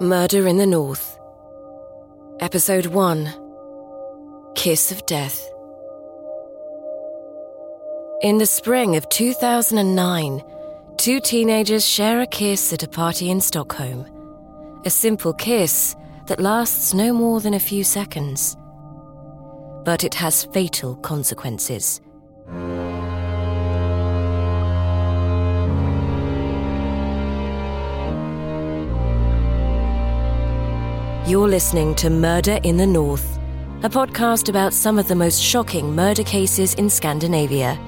Murder in the North. Episode 1 Kiss of Death. In the spring of 2009, two teenagers share a kiss at a party in Stockholm. A simple kiss that lasts no more than a few seconds. But it has fatal consequences. You're listening to Murder in the North, a podcast about some of the most shocking murder cases in Scandinavia.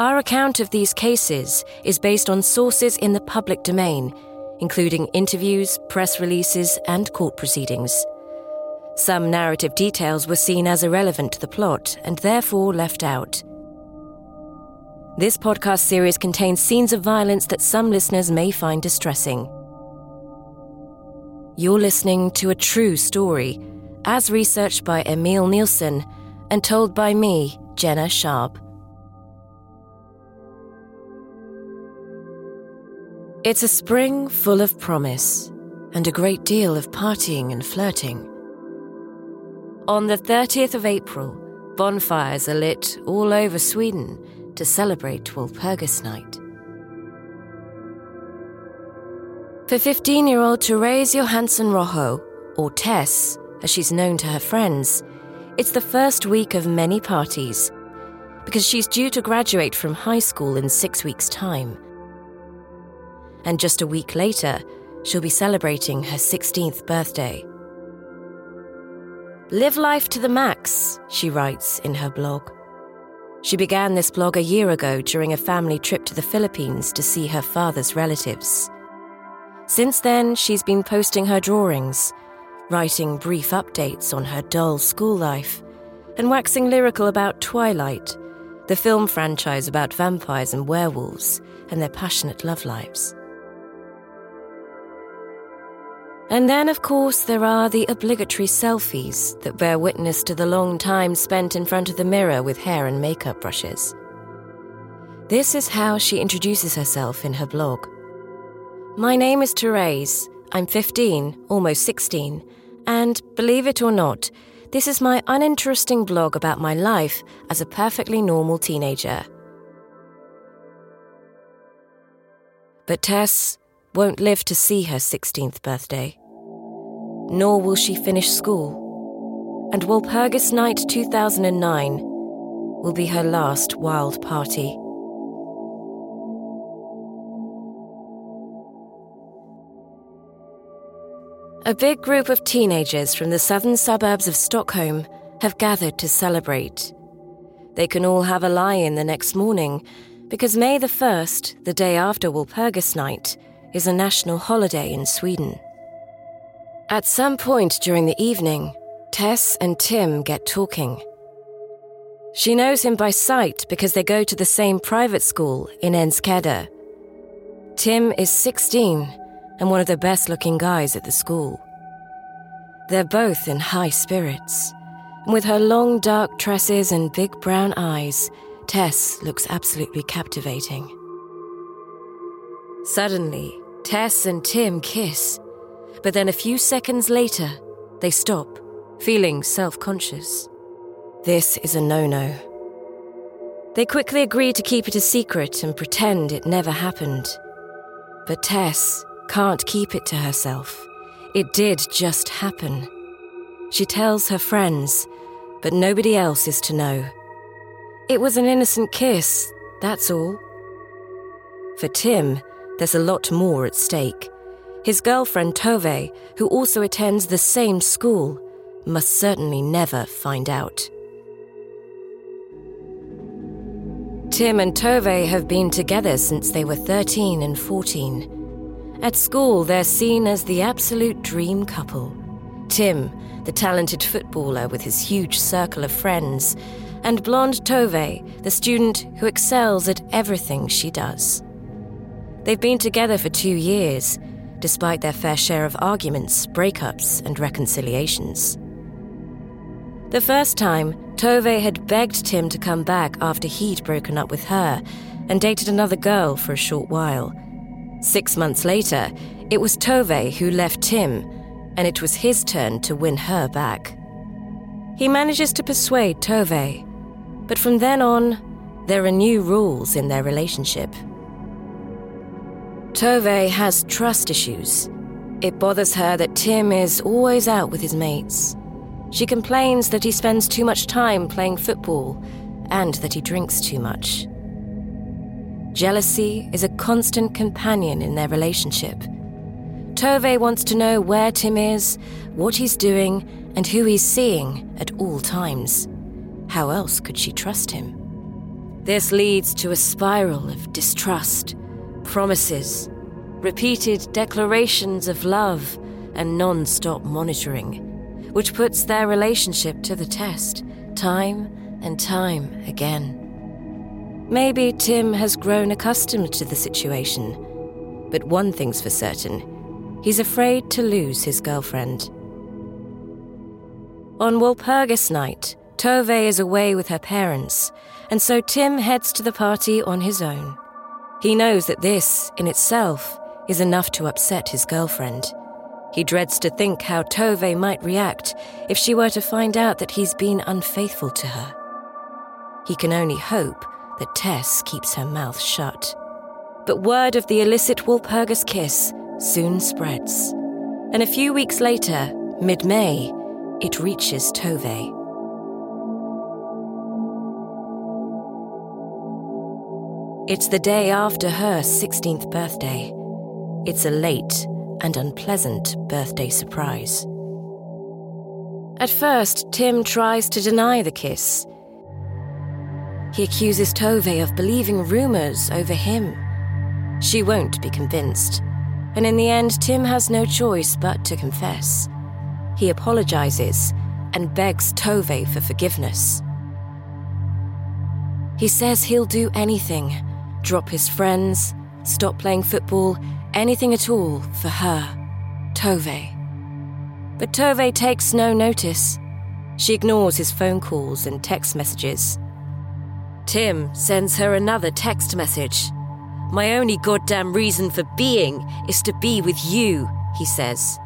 Our account of these cases is based on sources in the public domain, including interviews, press releases, and court proceedings. Some narrative details were seen as irrelevant to the plot and therefore left out. This podcast series contains scenes of violence that some listeners may find distressing. You're listening to a true story, as researched by Emil Nielsen and told by me, Jenna Sharpe. It's a spring full of promise and a great deal of partying and flirting. On the 30th of April, bonfires are lit all over Sweden to celebrate Walpurgis Night. For 15 year old Therese Johansson Rojo, or Tess, as she's known to her friends, it's the first week of many parties because she's due to graduate from high school in six weeks' time. And just a week later, she'll be celebrating her 16th birthday. Live life to the max, she writes in her blog. She began this blog a year ago during a family trip to the Philippines to see her father's relatives. Since then, she's been posting her drawings, writing brief updates on her dull school life, and waxing lyrical about Twilight, the film franchise about vampires and werewolves and their passionate love lives. And then, of course, there are the obligatory selfies that bear witness to the long time spent in front of the mirror with hair and makeup brushes. This is how she introduces herself in her blog. My name is Therese. I'm 15, almost 16, and believe it or not, this is my uninteresting blog about my life as a perfectly normal teenager. But Tess won't live to see her 16th birthday. Nor will she finish school. And Walpurgis Night 2009 will be her last wild party. A big group of teenagers from the southern suburbs of Stockholm have gathered to celebrate. They can all have a lie in the next morning because May the 1st, the day after Walpurgis Night, is a national holiday in Sweden. At some point during the evening, Tess and Tim get talking. She knows him by sight because they go to the same private school in Enskede. Tim is 16 and one of the best looking guys at the school. They're both in high spirits. And with her long dark tresses and big brown eyes, Tess looks absolutely captivating. Suddenly, Tess and Tim kiss, but then a few seconds later, they stop, feeling self conscious. This is a no no. They quickly agree to keep it a secret and pretend it never happened. But Tess can't keep it to herself. It did just happen. She tells her friends, but nobody else is to know. It was an innocent kiss, that's all. For Tim, there's a lot more at stake. His girlfriend Tove, who also attends the same school, must certainly never find out. Tim and Tove have been together since they were 13 and 14. At school, they're seen as the absolute dream couple. Tim, the talented footballer with his huge circle of friends, and blonde Tove, the student who excels at everything she does. They've been together for two years, despite their fair share of arguments, breakups, and reconciliations. The first time, Tove had begged Tim to come back after he'd broken up with her and dated another girl for a short while. Six months later, it was Tove who left Tim, and it was his turn to win her back. He manages to persuade Tove, but from then on, there are new rules in their relationship. Tove has trust issues. It bothers her that Tim is always out with his mates. She complains that he spends too much time playing football and that he drinks too much. Jealousy is a constant companion in their relationship. Tove wants to know where Tim is, what he's doing, and who he's seeing at all times. How else could she trust him? This leads to a spiral of distrust, promises, repeated declarations of love, and non stop monitoring, which puts their relationship to the test time and time again. Maybe Tim has grown accustomed to the situation, but one thing's for certain he's afraid to lose his girlfriend. On Walpurgis night, Tove is away with her parents, and so Tim heads to the party on his own. He knows that this, in itself, is enough to upset his girlfriend. He dreads to think how Tove might react if she were to find out that he's been unfaithful to her. He can only hope that Tess keeps her mouth shut. But word of the illicit Walpurgis kiss soon spreads. And a few weeks later, mid May, it reaches Tove. It's the day after her 16th birthday. It's a late and unpleasant birthday surprise. At first, Tim tries to deny the kiss he accuses Tove of believing rumors over him. She won't be convinced, and in the end, Tim has no choice but to confess. He apologizes and begs Tove for forgiveness. He says he'll do anything drop his friends, stop playing football, anything at all for her, Tove. But Tove takes no notice. She ignores his phone calls and text messages. Tim sends her another text message. My only goddamn reason for being is to be with you, he says.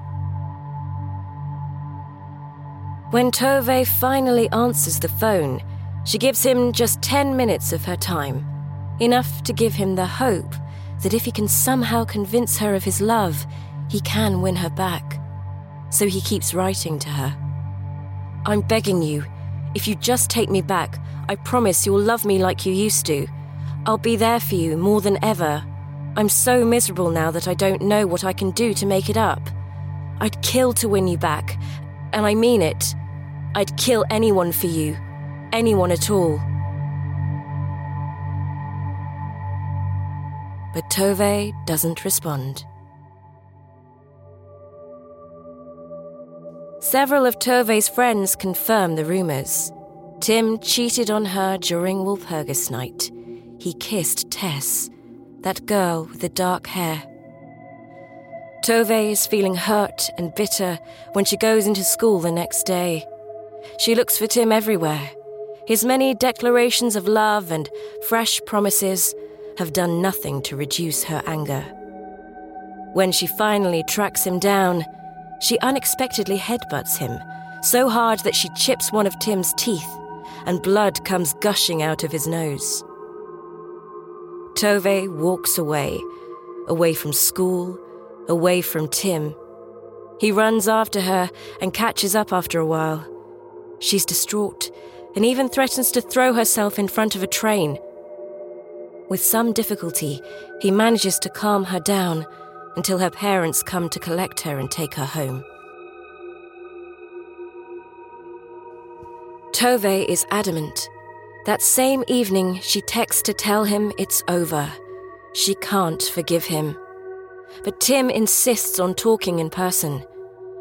When Tove finally answers the phone, she gives him just 10 minutes of her time, enough to give him the hope that if he can somehow convince her of his love, he can win her back. So he keeps writing to her. I'm begging you, if you just take me back, I promise you'll love me like you used to. I'll be there for you more than ever. I'm so miserable now that I don't know what I can do to make it up. I'd kill to win you back, and I mean it. I'd kill anyone for you, anyone at all. But Tove doesn't respond. Several of Tove's friends confirm the rumors. Tim cheated on her during Walpurgis night. He kissed Tess, that girl with the dark hair. Tove is feeling hurt and bitter when she goes into school the next day. She looks for Tim everywhere. His many declarations of love and fresh promises have done nothing to reduce her anger. When she finally tracks him down, she unexpectedly headbutts him, so hard that she chips one of Tim's teeth and blood comes gushing out of his nose. Tove walks away, away from school, away from Tim. He runs after her and catches up after a while. She's distraught and even threatens to throw herself in front of a train. With some difficulty, he manages to calm her down until her parents come to collect her and take her home. Tove is adamant. That same evening, she texts to tell him it's over. She can't forgive him. But Tim insists on talking in person.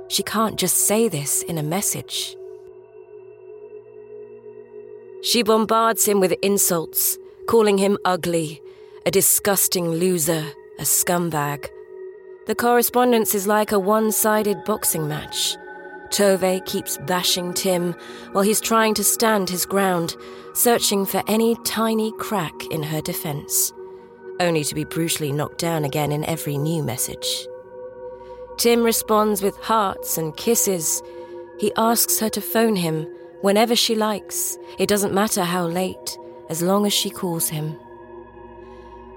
She can't just say this in a message. She bombards him with insults, calling him ugly, a disgusting loser, a scumbag. The correspondence is like a one sided boxing match. Tove keeps bashing Tim while he's trying to stand his ground, searching for any tiny crack in her defense, only to be brutally knocked down again in every new message. Tim responds with hearts and kisses. He asks her to phone him whenever she likes. It doesn't matter how late, as long as she calls him.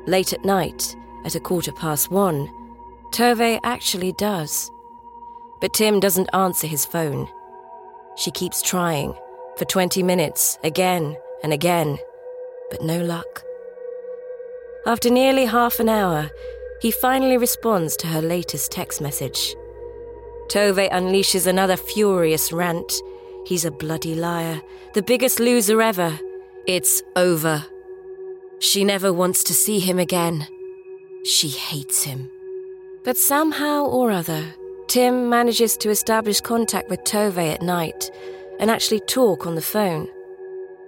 Late at night, at a quarter past one, Tove actually does. But Tim doesn't answer his phone. She keeps trying, for 20 minutes, again and again, but no luck. After nearly half an hour, he finally responds to her latest text message. Tove unleashes another furious rant. He's a bloody liar, the biggest loser ever. It's over. She never wants to see him again. She hates him. But somehow or other, Tim manages to establish contact with Tove at night and actually talk on the phone.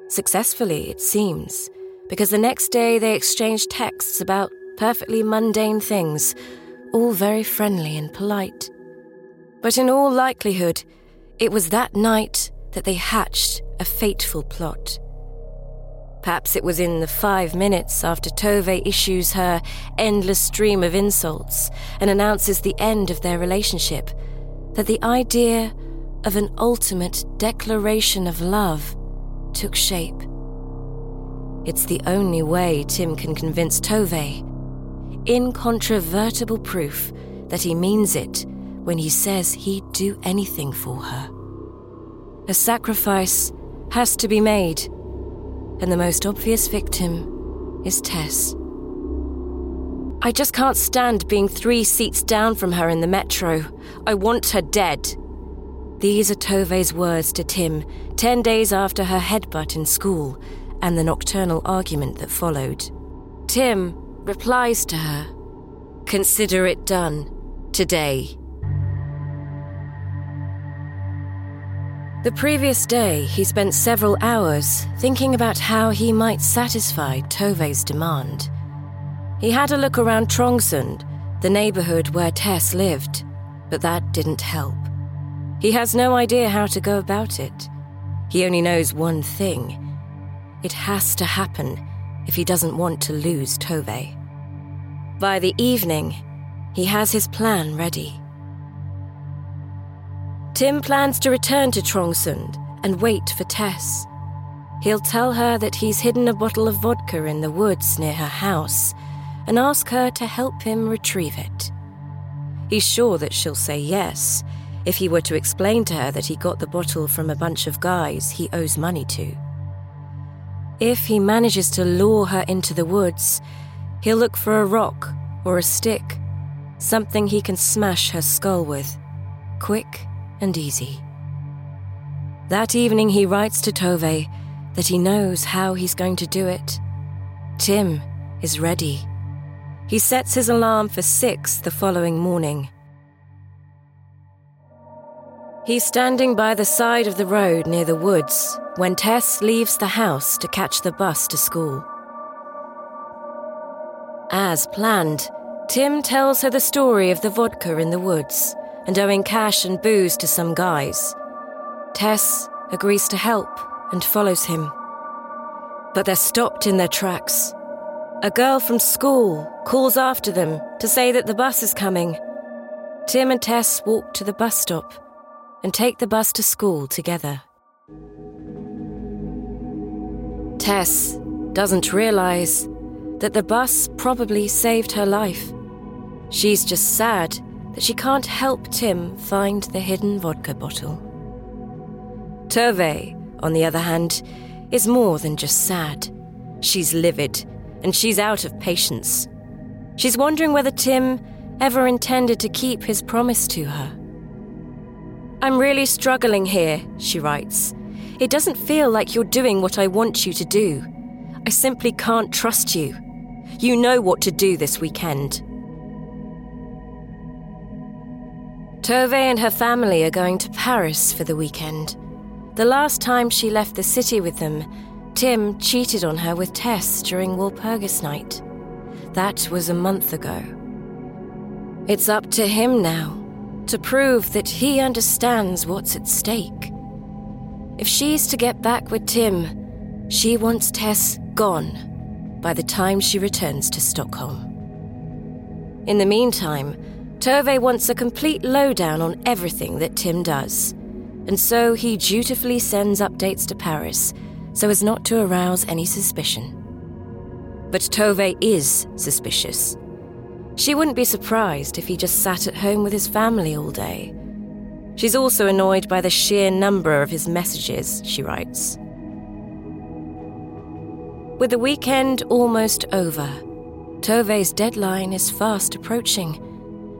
Successfully, it seems, because the next day they exchange texts about perfectly mundane things, all very friendly and polite. But in all likelihood, it was that night that they hatched a fateful plot. Perhaps it was in the five minutes after Tove issues her endless stream of insults and announces the end of their relationship that the idea of an ultimate declaration of love took shape. It's the only way Tim can convince Tove incontrovertible proof that he means it when he says he'd do anything for her. A sacrifice has to be made, and the most obvious victim is Tess. I just can't stand being three seats down from her in the metro. I want her dead. These are Tove's words to Tim, ten days after her headbutt in school and the nocturnal argument that followed. Tim replies to her Consider it done today. The previous day, he spent several hours thinking about how he might satisfy Tove's demand. He had a look around Trångsund, the neighborhood where Tess lived, but that didn't help. He has no idea how to go about it. He only knows one thing it has to happen if he doesn't want to lose Tove. By the evening, he has his plan ready. Tim plans to return to Trångsund and wait for Tess. He'll tell her that he's hidden a bottle of vodka in the woods near her house and ask her to help him retrieve it. He's sure that she'll say yes if he were to explain to her that he got the bottle from a bunch of guys he owes money to. If he manages to lure her into the woods, he'll look for a rock or a stick, something he can smash her skull with, quick and easy. That evening, he writes to Tove that he knows how he's going to do it. Tim is ready. He sets his alarm for six the following morning. He's standing by the side of the road near the woods when Tess leaves the house to catch the bus to school. As planned, Tim tells her the story of the vodka in the woods and owing cash and booze to some guys. Tess agrees to help and follows him. But they're stopped in their tracks. A girl from school calls after them to say that the bus is coming. Tim and Tess walk to the bus stop and take the bus to school together. Tess doesn't realize that the bus probably saved her life. She's just sad that she can't help Tim find the hidden vodka bottle. Tove, on the other hand, is more than just sad. She's livid, and she's out of patience. She's wondering whether Tim ever intended to keep his promise to her. I'm really struggling here, she writes. It doesn't feel like you're doing what I want you to do. I simply can't trust you. You know what to do this weekend. Tove and her family are going to Paris for the weekend. The last time she left the city with them, Tim cheated on her with Tess during Walpurgis night. That was a month ago. It's up to him now to prove that he understands what's at stake. If she's to get back with Tim, she wants Tess gone by the time she returns to Stockholm. In the meantime, Tove wants a complete lowdown on everything that Tim does, and so he dutifully sends updates to Paris so as not to arouse any suspicion. But Tove is suspicious. She wouldn't be surprised if he just sat at home with his family all day. She's also annoyed by the sheer number of his messages, she writes. With the weekend almost over, Tove's deadline is fast approaching,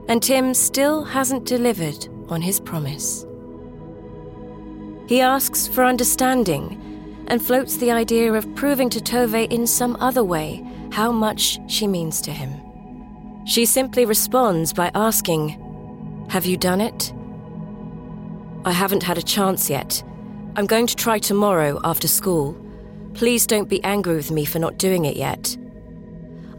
and Tim still hasn't delivered on his promise. He asks for understanding and floats the idea of proving to Tove in some other way how much she means to him. She simply responds by asking, Have you done it? I haven't had a chance yet. I'm going to try tomorrow after school. Please don't be angry with me for not doing it yet.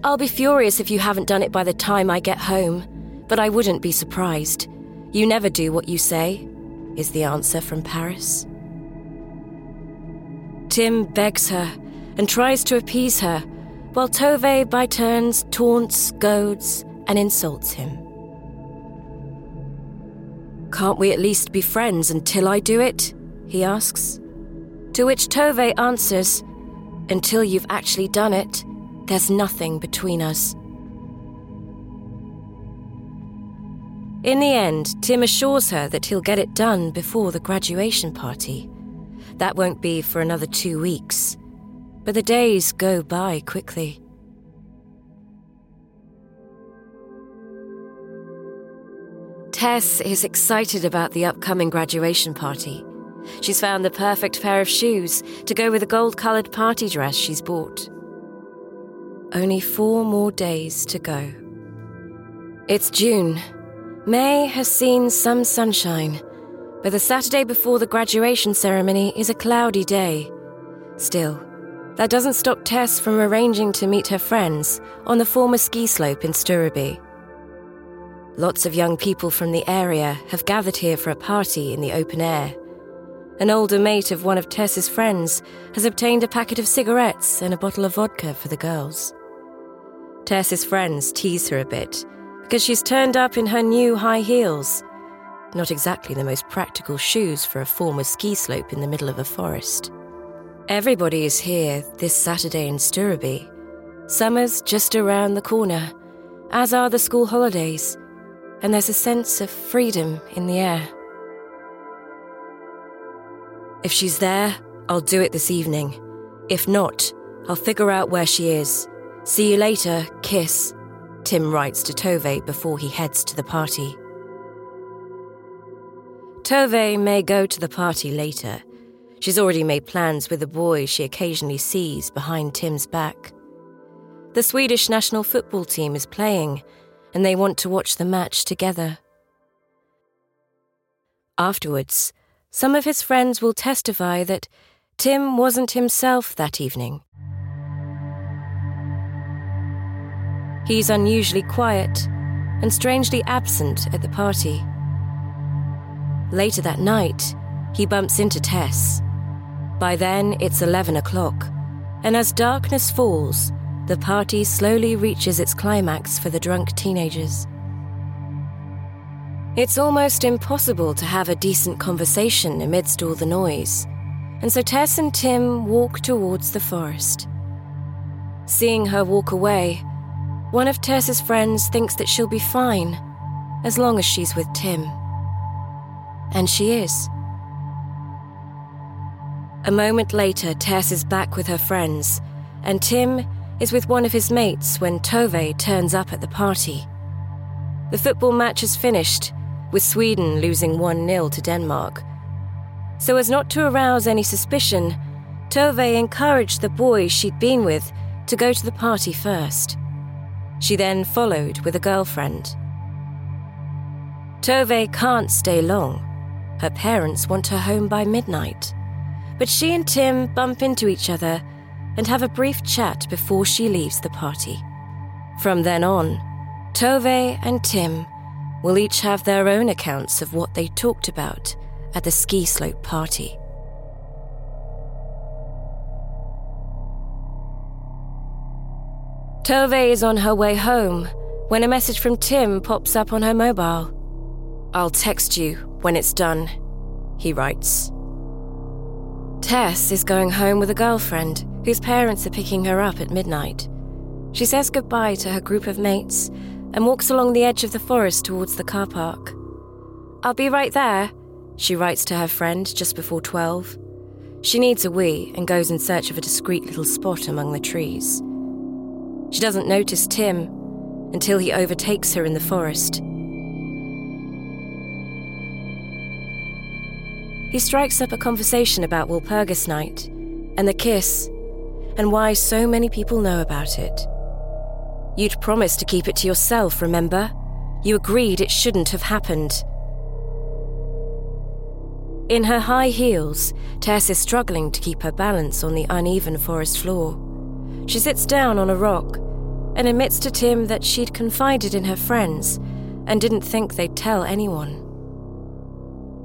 I'll be furious if you haven't done it by the time I get home, but I wouldn't be surprised. You never do what you say, is the answer from Paris. Tim begs her and tries to appease her, while Tove by turns taunts, goads, and insults him. Can't we at least be friends until I do it? he asks. To which Tove answers, Until you've actually done it, there's nothing between us. In the end, Tim assures her that he'll get it done before the graduation party. That won't be for another two weeks. But the days go by quickly. Tess is excited about the upcoming graduation party. She's found the perfect pair of shoes to go with the gold coloured party dress she's bought. Only four more days to go. It's June. May has seen some sunshine, but the Saturday before the graduation ceremony is a cloudy day. Still, that doesn't stop Tess from arranging to meet her friends on the former ski slope in Stureby. Lots of young people from the area have gathered here for a party in the open air. An older mate of one of Tess's friends has obtained a packet of cigarettes and a bottle of vodka for the girls. Tess's friends tease her a bit because she's turned up in her new high heels not exactly the most practical shoes for a former ski slope in the middle of a forest. Everybody is here this Saturday in Stureby. Summer's just around the corner, as are the school holidays, and there's a sense of freedom in the air. If she's there, I'll do it this evening. If not, I'll figure out where she is. See you later, kiss. Tim writes to Tove before he heads to the party. Tove may go to the party later. She's already made plans with the boy she occasionally sees behind Tim's back. The Swedish national football team is playing, and they want to watch the match together. Afterwards, some of his friends will testify that Tim wasn't himself that evening. He's unusually quiet and strangely absent at the party. Later that night, he bumps into Tess. By then, it's 11 o'clock, and as darkness falls, the party slowly reaches its climax for the drunk teenagers. It's almost impossible to have a decent conversation amidst all the noise, and so Tess and Tim walk towards the forest. Seeing her walk away, one of Tess's friends thinks that she'll be fine as long as she's with Tim. And she is. A moment later, Tess is back with her friends, and Tim is with one of his mates when Tove turns up at the party. The football match is finished, with Sweden losing 1 0 to Denmark. So, as not to arouse any suspicion, Tove encouraged the boys she'd been with to go to the party first. She then followed with a girlfriend. Tove can't stay long. Her parents want her home by midnight. But she and Tim bump into each other and have a brief chat before she leaves the party. From then on, Tove and Tim will each have their own accounts of what they talked about at the ski slope party. Tove is on her way home when a message from Tim pops up on her mobile. I'll text you when it's done, he writes. Tess is going home with a girlfriend whose parents are picking her up at midnight. She says goodbye to her group of mates and walks along the edge of the forest towards the car park. I'll be right there, she writes to her friend just before 12. She needs a wee and goes in search of a discreet little spot among the trees. She doesn't notice Tim until he overtakes her in the forest. He strikes up a conversation about Walpurgis Night and the kiss and why so many people know about it. You'd promised to keep it to yourself, remember? You agreed it shouldn't have happened. In her high heels, Tess is struggling to keep her balance on the uneven forest floor. She sits down on a rock and admits to Tim that she'd confided in her friends and didn't think they'd tell anyone.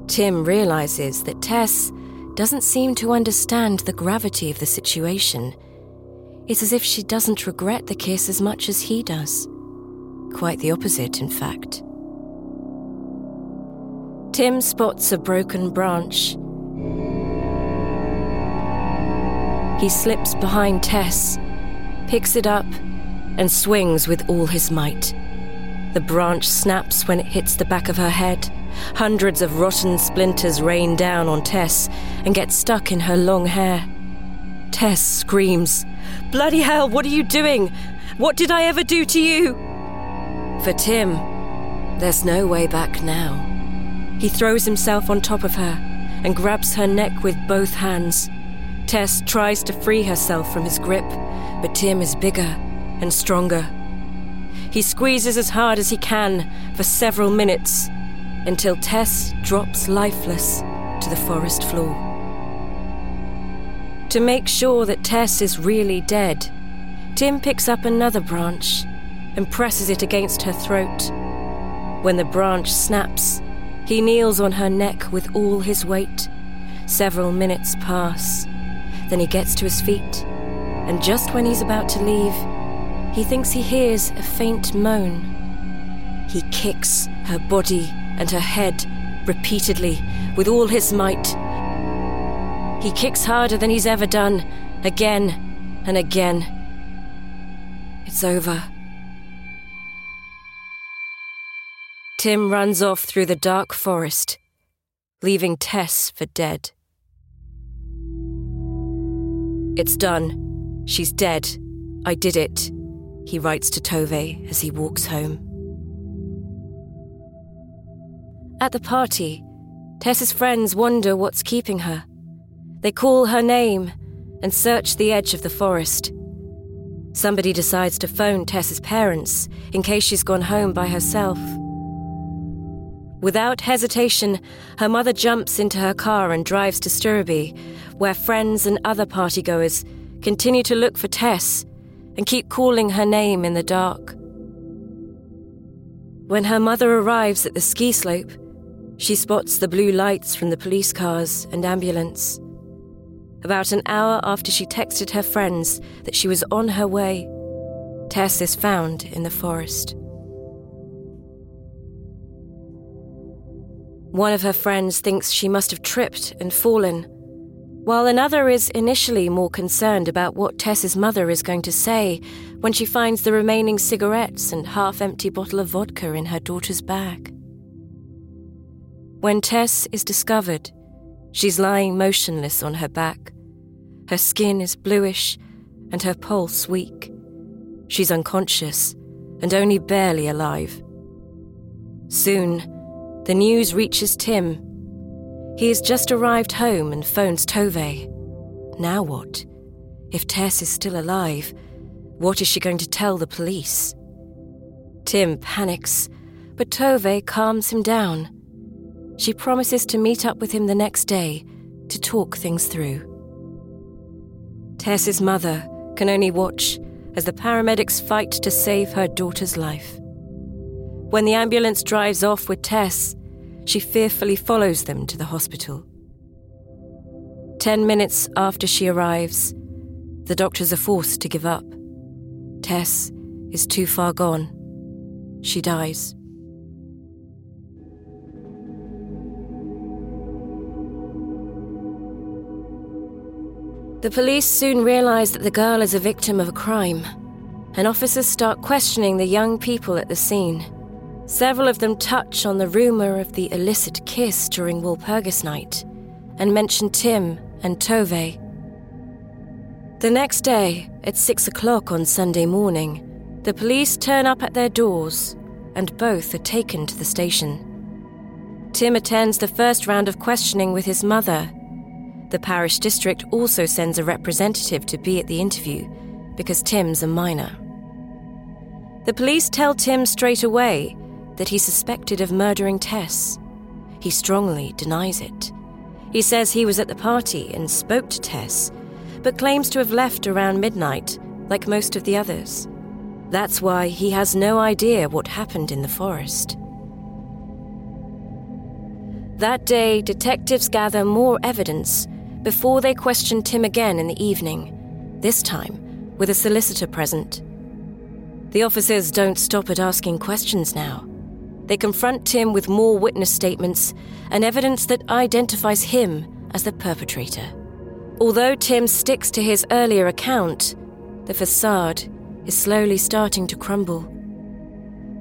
Tim realizes that Tess doesn't seem to understand the gravity of the situation. It's as if she doesn't regret the kiss as much as he does. Quite the opposite, in fact. Tim spots a broken branch. He slips behind Tess picks it up, and swings with all his might. The branch snaps when it hits the back of her head. Hundreds of rotten splinters rain down on Tess and get stuck in her long hair. Tess screams, Bloody hell, what are you doing? What did I ever do to you? For Tim, there's no way back now. He throws himself on top of her and grabs her neck with both hands. Tess tries to free herself from his grip, but Tim is bigger and stronger. He squeezes as hard as he can for several minutes until Tess drops lifeless to the forest floor. To make sure that Tess is really dead, Tim picks up another branch and presses it against her throat. When the branch snaps, he kneels on her neck with all his weight. Several minutes pass. Then he gets to his feet, and just when he's about to leave, he thinks he hears a faint moan. He kicks her body and her head repeatedly with all his might. He kicks harder than he's ever done, again and again. It's over. Tim runs off through the dark forest, leaving Tess for dead. It's done. She's dead. I did it, he writes to Tove as he walks home. At the party, Tess's friends wonder what's keeping her. They call her name and search the edge of the forest. Somebody decides to phone Tess's parents in case she's gone home by herself. Without hesitation, her mother jumps into her car and drives to Stureby, where friends and other partygoers continue to look for Tess and keep calling her name in the dark. When her mother arrives at the ski slope, she spots the blue lights from the police cars and ambulance. About an hour after she texted her friends that she was on her way, Tess is found in the forest. One of her friends thinks she must have tripped and fallen, while another is initially more concerned about what Tess's mother is going to say when she finds the remaining cigarettes and half empty bottle of vodka in her daughter's bag. When Tess is discovered, she's lying motionless on her back. Her skin is bluish and her pulse weak. She's unconscious and only barely alive. Soon, the news reaches Tim. He has just arrived home and phones Tove. Now what? If Tess is still alive, what is she going to tell the police? Tim panics, but Tove calms him down. She promises to meet up with him the next day to talk things through. Tess's mother can only watch as the paramedics fight to save her daughter's life. When the ambulance drives off with Tess, she fearfully follows them to the hospital. Ten minutes after she arrives, the doctors are forced to give up. Tess is too far gone. She dies. The police soon realize that the girl is a victim of a crime, and officers start questioning the young people at the scene. Several of them touch on the rumor of the illicit kiss during Walpurgis night and mention Tim and Tove. The next day, at six o'clock on Sunday morning, the police turn up at their doors and both are taken to the station. Tim attends the first round of questioning with his mother. The parish district also sends a representative to be at the interview because Tim's a minor. The police tell Tim straight away that he's suspected of murdering Tess. He strongly denies it. He says he was at the party and spoke to Tess, but claims to have left around midnight, like most of the others. That's why he has no idea what happened in the forest. That day, detectives gather more evidence before they question Tim again in the evening, this time with a solicitor present. The officers don't stop at asking questions now. They confront Tim with more witness statements and evidence that identifies him as the perpetrator. Although Tim sticks to his earlier account, the facade is slowly starting to crumble.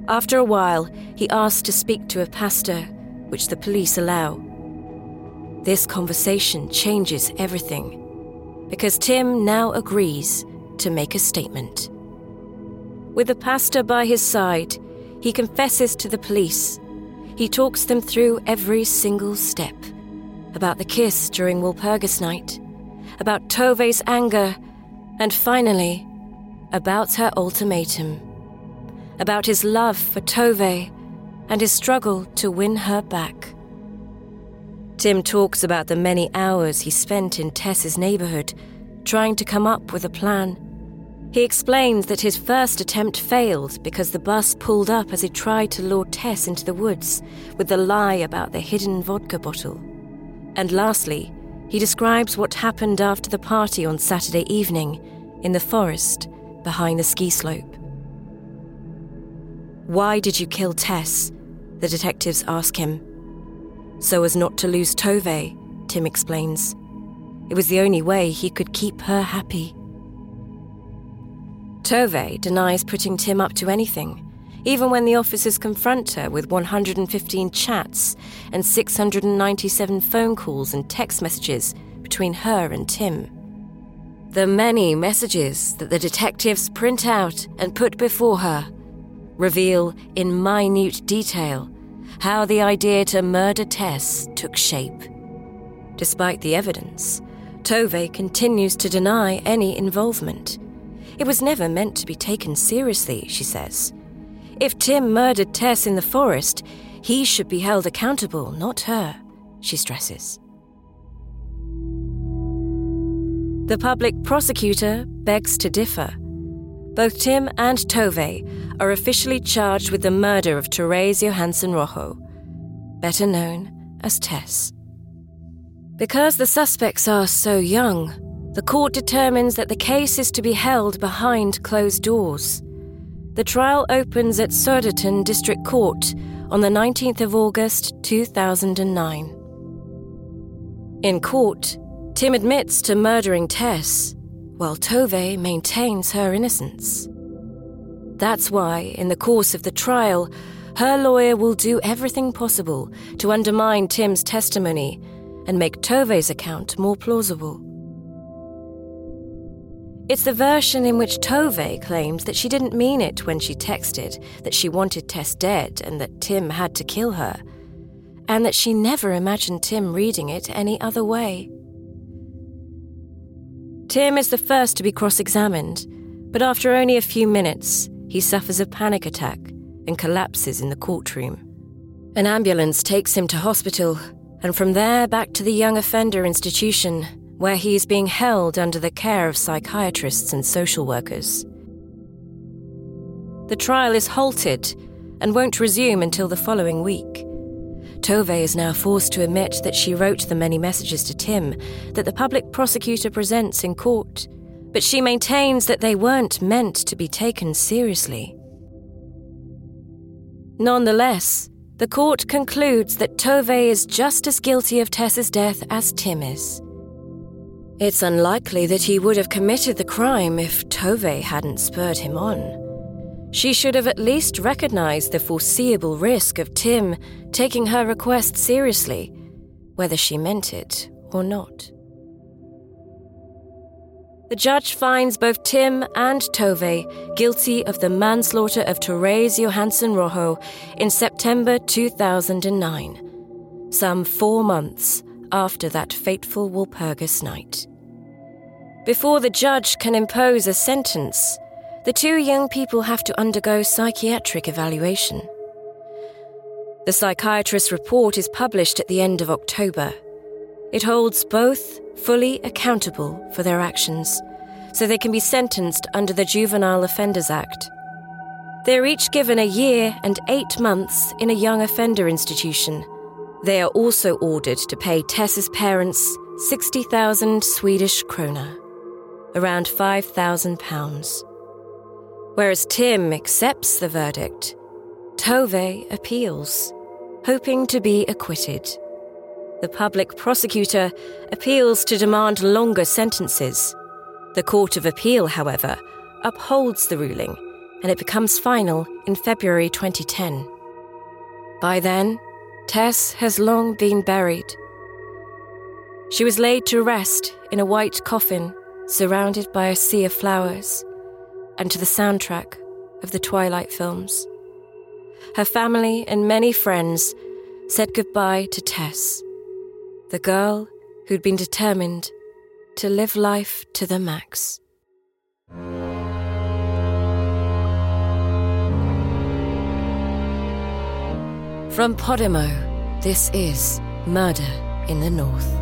After a while, he asks to speak to a pastor, which the police allow. This conversation changes everything because Tim now agrees to make a statement. With the pastor by his side, he confesses to the police. He talks them through every single step about the kiss during Walpurgis night, about Tove's anger, and finally, about her ultimatum, about his love for Tove and his struggle to win her back. Tim talks about the many hours he spent in Tess's neighborhood trying to come up with a plan he explains that his first attempt failed because the bus pulled up as he tried to lure Tess into the woods with the lie about the hidden vodka bottle. And lastly, he describes what happened after the party on Saturday evening in the forest behind the ski slope. Why did you kill Tess? The detectives ask him. So as not to lose Tove, Tim explains. It was the only way he could keep her happy. Tove denies putting Tim up to anything, even when the officers confront her with 115 chats and 697 phone calls and text messages between her and Tim. The many messages that the detectives print out and put before her reveal in minute detail how the idea to murder Tess took shape. Despite the evidence, Tove continues to deny any involvement it was never meant to be taken seriously, she says. If Tim murdered Tess in the forest, he should be held accountable, not her, she stresses. The public prosecutor begs to differ. Both Tim and Tove are officially charged with the murder of Therese Johansson Rojo, better known as Tess. Because the suspects are so young, the court determines that the case is to be held behind closed doors. The trial opens at Södertörn District Court on the 19th of August 2009. In court, Tim admits to murdering Tess, while Tove maintains her innocence. That's why, in the course of the trial, her lawyer will do everything possible to undermine Tim's testimony and make Tove's account more plausible. It's the version in which Tove claims that she didn't mean it when she texted that she wanted Tess dead and that Tim had to kill her, and that she never imagined Tim reading it any other way. Tim is the first to be cross examined, but after only a few minutes, he suffers a panic attack and collapses in the courtroom. An ambulance takes him to hospital, and from there back to the young offender institution where he is being held under the care of psychiatrists and social workers. The trial is halted, and won't resume until the following week. Tove is now forced to admit that she wrote the many messages to Tim that the public prosecutor presents in court, but she maintains that they weren't meant to be taken seriously. Nonetheless, the court concludes that Tove is just as guilty of Tess's death as Tim is. It's unlikely that he would have committed the crime if Tove hadn't spurred him on. She should have at least recognized the foreseeable risk of Tim taking her request seriously, whether she meant it or not. The judge finds both Tim and Tove guilty of the manslaughter of Therese Johansson Rojo in September 2009, some four months after that fateful Walpurgis night. Before the judge can impose a sentence, the two young people have to undergo psychiatric evaluation. The psychiatrist's report is published at the end of October. It holds both fully accountable for their actions, so they can be sentenced under the Juvenile Offenders Act. They're each given a year and eight months in a young offender institution. They are also ordered to pay Tess's parents 60,000 Swedish krona, around 5,000 pounds. Whereas Tim accepts the verdict, Tove appeals, hoping to be acquitted. The public prosecutor appeals to demand longer sentences. The Court of Appeal, however, upholds the ruling and it becomes final in February 2010. By then, Tess has long been buried. She was laid to rest in a white coffin surrounded by a sea of flowers and to the soundtrack of the Twilight films. Her family and many friends said goodbye to Tess, the girl who'd been determined to live life to the max. From Podimo, this is Murder in the North.